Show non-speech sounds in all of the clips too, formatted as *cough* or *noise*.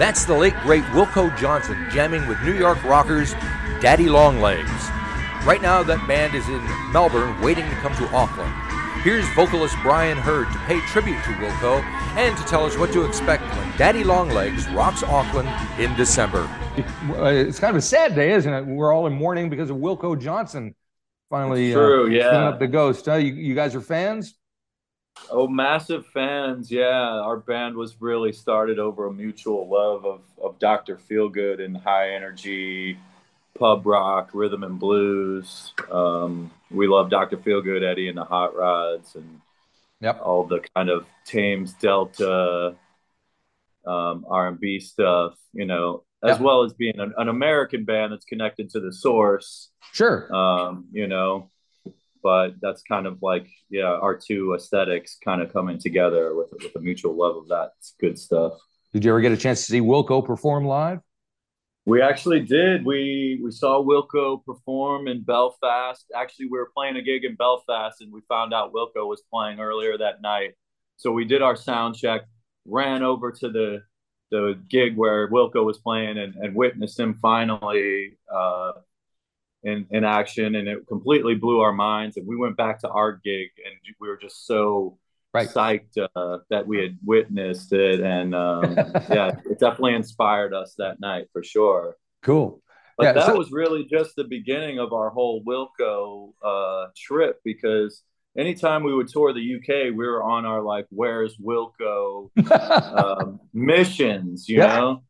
That's the late great Wilko Johnson jamming with New York rockers Daddy Long Legs. Right now, that band is in Melbourne waiting to come to Auckland. Here's vocalist Brian Hurd to pay tribute to Wilko and to tell us what to expect when Daddy Long Legs rocks Auckland in December. It's kind of a sad day, isn't it? We're all in mourning because of Wilko Johnson finally True, uh, yeah. up the ghost. Huh? You, you guys are fans? Oh, massive fans. Yeah. Our band was really started over a mutual love of, of Dr. Feelgood and high energy pub rock, rhythm and blues. Um, we love Dr. Feelgood, Eddie and the Hot Rods, and Yep. all the kind of Thames Delta um, R&B stuff, you know, as Yep. well as being an, an American band that's connected to the source. Sure. um, you know. But that's kind of like, yeah, our two aesthetics kind of coming together with with a mutual love of that good stuff. Did you ever get a chance to see Wilko perform live? We actually did. We we saw Wilko perform in Belfast. Actually, we were playing a gig in Belfast, and we found out Wilko was playing earlier that night. So we did our sound check, ran over to the the gig where Wilko was playing, and, and witnessed him finally uh, in in action, and it completely blew our minds. And we went back to our gig, and we were just so Right. psyched uh, that we had witnessed it, and um, *laughs* yeah, it definitely inspired us that night for sure. Cool. But Yeah, that so- was really just the beginning of our whole Wilko uh, trip because anytime we would tour the UK, we were on our like "Where's Wilko" *laughs* um, missions, you Yeah. know.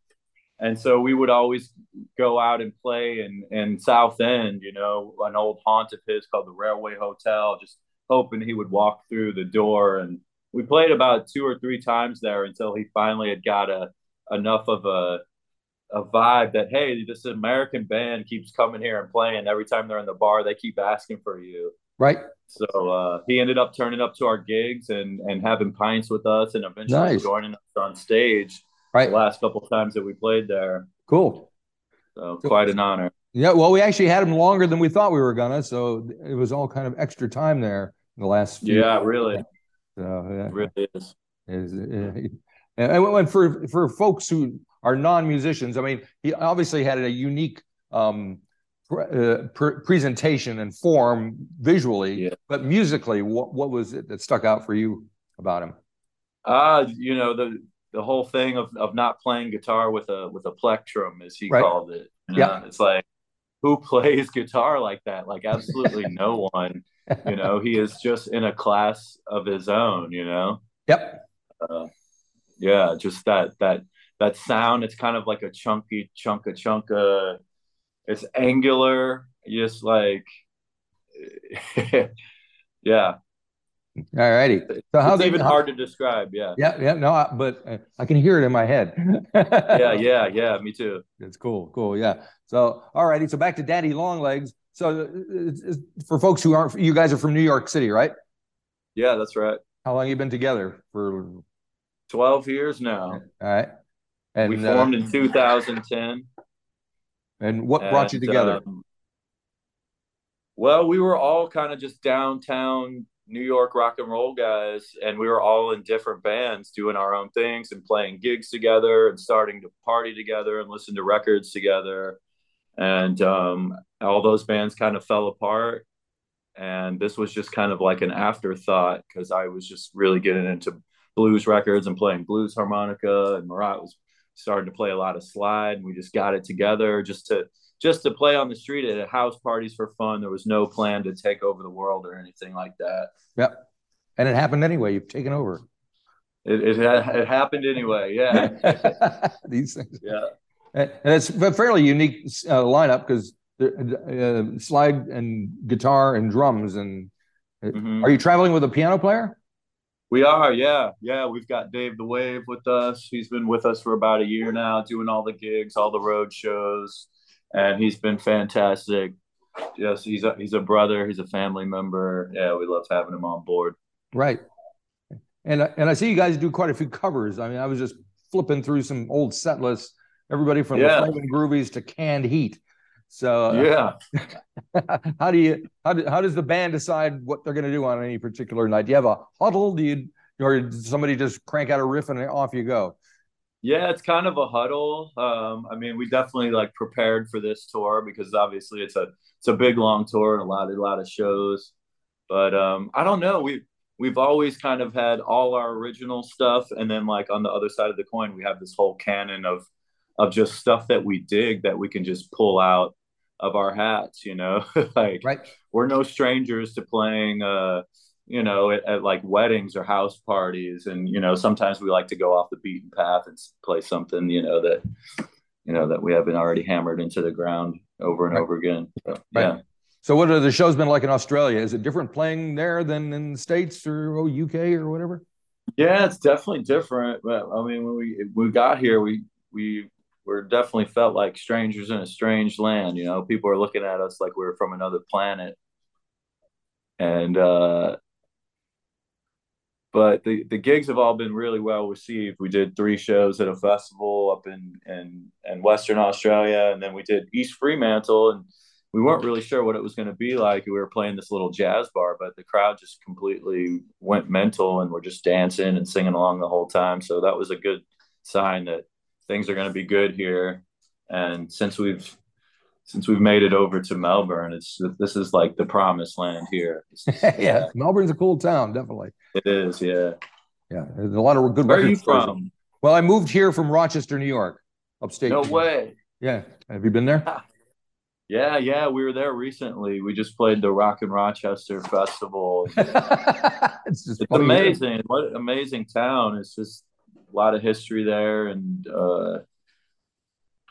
And so we would always go out and play in in Southend, you know, an old haunt of his called the Railway Hotel, just hoping he would walk through the door. And we played about two or three times there until he finally had got a enough of a a vibe that hey, this American band keeps coming here and playing every time they're in the bar. They keep asking for you. right. So uh, he ended up turning up to our gigs and and having pints with us, and eventually Nice. joining us on stage Right. the last couple times that we played there. Cool. So quite an honor. Yeah. Well, we actually had him longer than we thought we were gonna, so it was all kind of extra time there in the last few. Yeah, really, So, yeah. it really is. is uh, and for for folks who are non-musicians i mean he obviously had a unique um uh, pre- presentation and form visually Yeah. but musically what what was it that stuck out for you about him Uh, you know the the whole thing of of not playing guitar with a with a plectrum, as he Right. called it. Yeah. it's like who plays *laughs* guitar like that? Like absolutely no *laughs* one. You know, he is just in a class of his own. You know. yep uh, yeah, just that that that sound. It's kind of like a chunky chunka chunka. It's angular, just like *laughs* yeah. All righty so how's it's even how- hard to describe. Yeah, yeah yeah no I, but uh, i can hear it in my head yeah, *laughs* yeah, yeah. Me too. It's cool, cool, yeah. So, all righty. So back to Daddy Long Legs. So, uh, it's, it's, for folks who aren't, you guys are from New York City, right? Yeah, that's right. How long you been together? For Twelve years now. All right. And we uh, formed in 2010. and what brought you together? um, well, we were all kind of just downtown New York rock and roll guys, and we were all in different bands doing our own things and playing gigs together and starting to party together and listen to records together. And um, all those bands kind of fell apart. And this was just kind of like an afterthought because I was just really getting into blues records and playing blues harmonica, and Murat was starting to play a lot of slide. And we just got it together just to just to play on the street at house parties for fun. There was no plan to take over the world or anything like that. Yep. And it happened anyway. You've taken over. It it, it happened anyway. Yeah, *laughs* These things. yeah, And it's a fairly unique uh, lineup because uh, slide and guitar and drums. And Mhm. are you traveling with a piano player? we are. Yeah, yeah. We've got Dave the Wave with us. He's been with us for about a year now, doing all the gigs, all the road shows, and he's been fantastic. Yes, he's a he's a brother. He's a family member. Yeah, we love having him on board. Right. And I- and I see you guys do quite a few covers. I mean, I was just flipping through some old set lists. Everybody from Yeah. the Flaming Groovies to Canned Heat. So uh, Yeah. *laughs* how do you how do, how does the band decide what they're going to do on any particular night? Do you have a huddle? Do you or somebody just crank out a riff and off you go? Yeah, it's kind of a huddle. Um, I mean, we definitely like prepared for this tour because obviously it's a it's a big long tour and a lot a lot of shows. But um, I don't know. We we've always kind of had all our original stuff, and then like on the other side of the coin, we have this whole canon of of just stuff that we dig that we can just pull out of our hats. You know, *laughs* like right. we're no strangers to playing. Uh, you know, at, at, like weddings or house parties. And, you know, sometimes we like to go off the beaten path and play something, you know, that, you know, that we haven't already hammered into the ground over and right. over again. So, right. Yeah. So what have the shows been like in Australia? Is it different playing there than in the States or oh, UK or whatever? Yeah, it's definitely different. But I mean, when we we got here, we we were definitely felt like strangers in a strange land. You know, people are looking at us like we are from another planet. And uh, but the, the gigs have all been really well received. We did three shows at a festival up in, in, in Western Australia, and then we did East Fremantle, and we weren't really sure what it was going to be like. We were playing this little jazz bar, but the crowd just completely went mental and were just dancing and singing along the whole time. So that was a good sign that things are going to be good here. And since we've since we've made it over to Melbourne, it's this is like the promised land here. *laughs* yeah, Melbourne's a cool town, definitely. It is, yeah. Yeah, there's a lot of good. Where are you from? Well, I moved here from Rochester, New York, upstate. No way. Yeah, have you been there? *laughs* yeah, yeah, we were there recently. We just played the Rock and Rochester Festival. *laughs* it's just it's amazing. What an amazing town! It's just a lot of history there, and uh,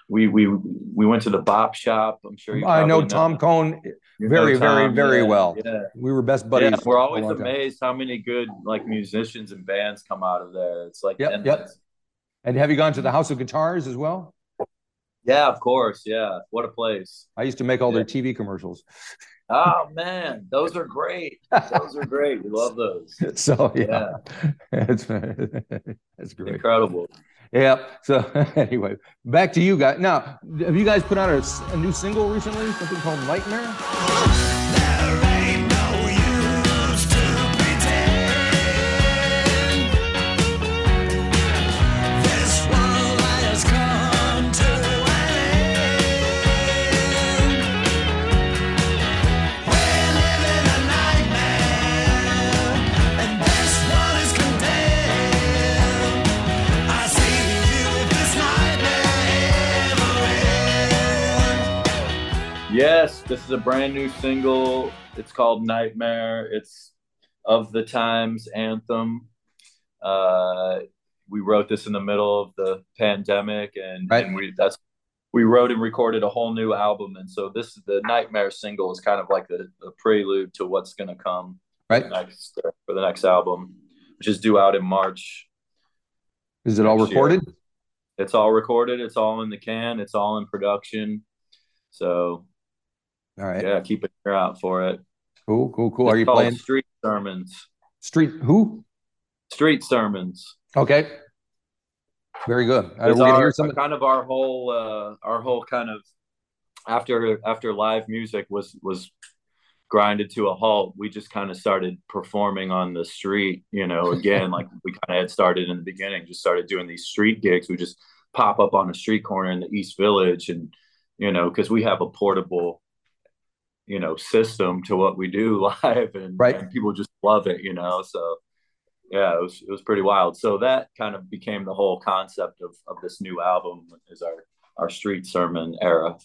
we we we went to the bop shop. I'm sure you. I know Tom Cohn very, Tom, very, very yeah, well. Yeah. We were best buddies. Yeah, we're always amazed how many good like musicians and bands come out of there. It's like yep, yep. And have you gone to the House of Guitars as well? Yeah, of course. Yeah, what a place. I used to make all their TV commercials. *laughs* Oh man, those are great. Those are great. We love those. *laughs* So yeah, yeah. it's *laughs* that's great. Incredible. Yeah. So *laughs* anyway, back to you guys. Now, have you guys put out a, a new single recently? Something called Nightmare. Is a brand new single. It's called Nightmare. It's of the times anthem. Uh, we wrote this in the middle of the pandemic, and, right. and we that's we wrote and recorded a whole new album. And so this is the Nightmare single is kind of like the, the prelude to what's going to come right next for the next album, which is due out in March. Is it all recorded? Year. It's all recorded. It's all in the can. It's all in production. So all right. Yeah, keep an ear out for it. Cool, cool, cool. It's Are you playing street sermons? Street who? Street sermons. Okay. Very good. It's our, hear some kind of our whole uh, our whole kind of after after live music was was grinded to a halt. We just kind of started performing on the street. You know, again, *laughs* like we kind of had started in the beginning. Just started doing these street gigs. We just pop up on a street corner in the East Village, and you know, because we have a portable you know system to what we do *laughs* live and, right. and people just love it you know so yeah it was it was pretty wild. So that kind of became the whole concept of of this new album is our our street sermon era.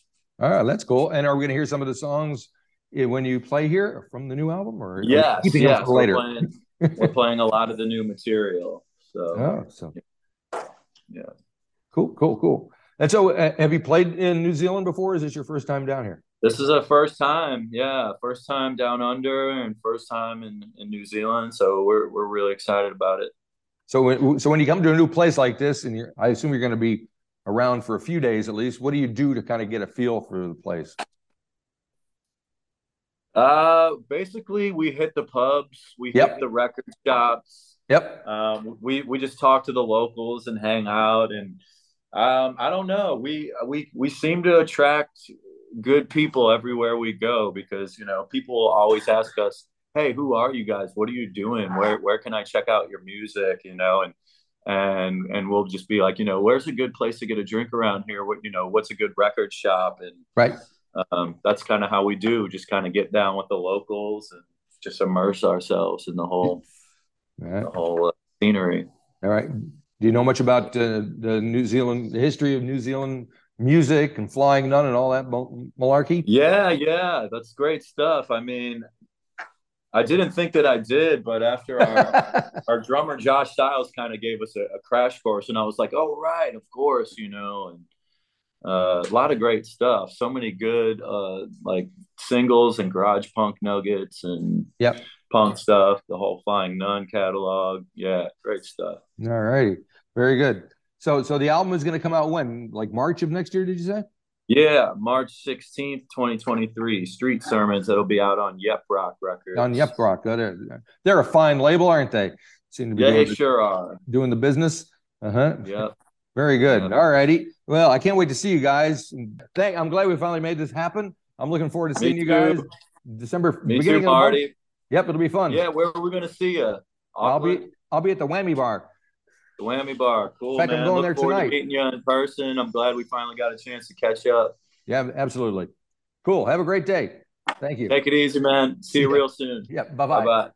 All right that's cool. And are we going to hear some of the songs eh, when you play here from the new album or yes, yes, for later? we're playing, we're *laughs* playing a lot of the new material so. Oh, so. Yeah. Cool cool cool. And so uh, have you played in new zealand before is this your first time down here this is a first time, yeah, first time down under and first time in, in New Zealand. So we're we're really excited about it. So when, so when you come to a new place like this, and I assume you're going to be around for a few days at least, what do you do to kind of get a feel for the place? Uh, basically, we hit the pubs, we yep. hit the record shops. Yep. Um, we we just talk to the locals and hang out, and um, I don't know. We we we seem to attract good people everywhere we go because you know people always ask us hey who are you guys what are you doing where where can i check out your music you know and and and we'll just be like, you know, where's a good place to get a drink around here? What you know, what's a good record shop? And right, um, that's kind of how we do. Just kind of get down with the locals and just immerse ourselves in the whole right. the whole uh, scenery. All right. Do you know much about uh, the New Zealand, the history of New Zealand music and Flying Nun and all that malarkey? Yeah, yeah, that's great stuff. I mean, I didn't think that I did, but after our *laughs* our drummer Josh Styles kind of gave us a, a, crash course, and I was like, "Oh, right, of course," you know, and uh, a lot of great stuff. So many good uh, like singles and garage punk nuggets and yep. punk stuff. The whole Flying Nun catalog, yeah, great stuff. All righty, very good. So, so the album is going to come out when, like March of next year? Did you say? Yeah, March 16th, 2023. Street Sermons. That'll be out on Yep Rock Records. On Yep Rock. They're, they're a fine label, aren't they? Seem to be yeah, they the, sure are. Doing the business. Uh huh. Yeah. Very good. Yeah. All righty. Well, I can't wait to see you guys. Thank, I'm glad we finally made this happen. I'm looking forward to seeing you guys December Me beginning too, Marty. Of Yep, it'll be fun. Yeah, where are we going to see you? I'll be I'll be at the Whammy Bar. The Whammy Bar. Cool, In fact, man. I'm going Look there tonight. To meeting you in person. I'm glad we finally got a chance to catch up. Yeah, absolutely. Cool. Have a great day. Thank you. Take it easy, man. See, See you real soon. Bye. Bye bye.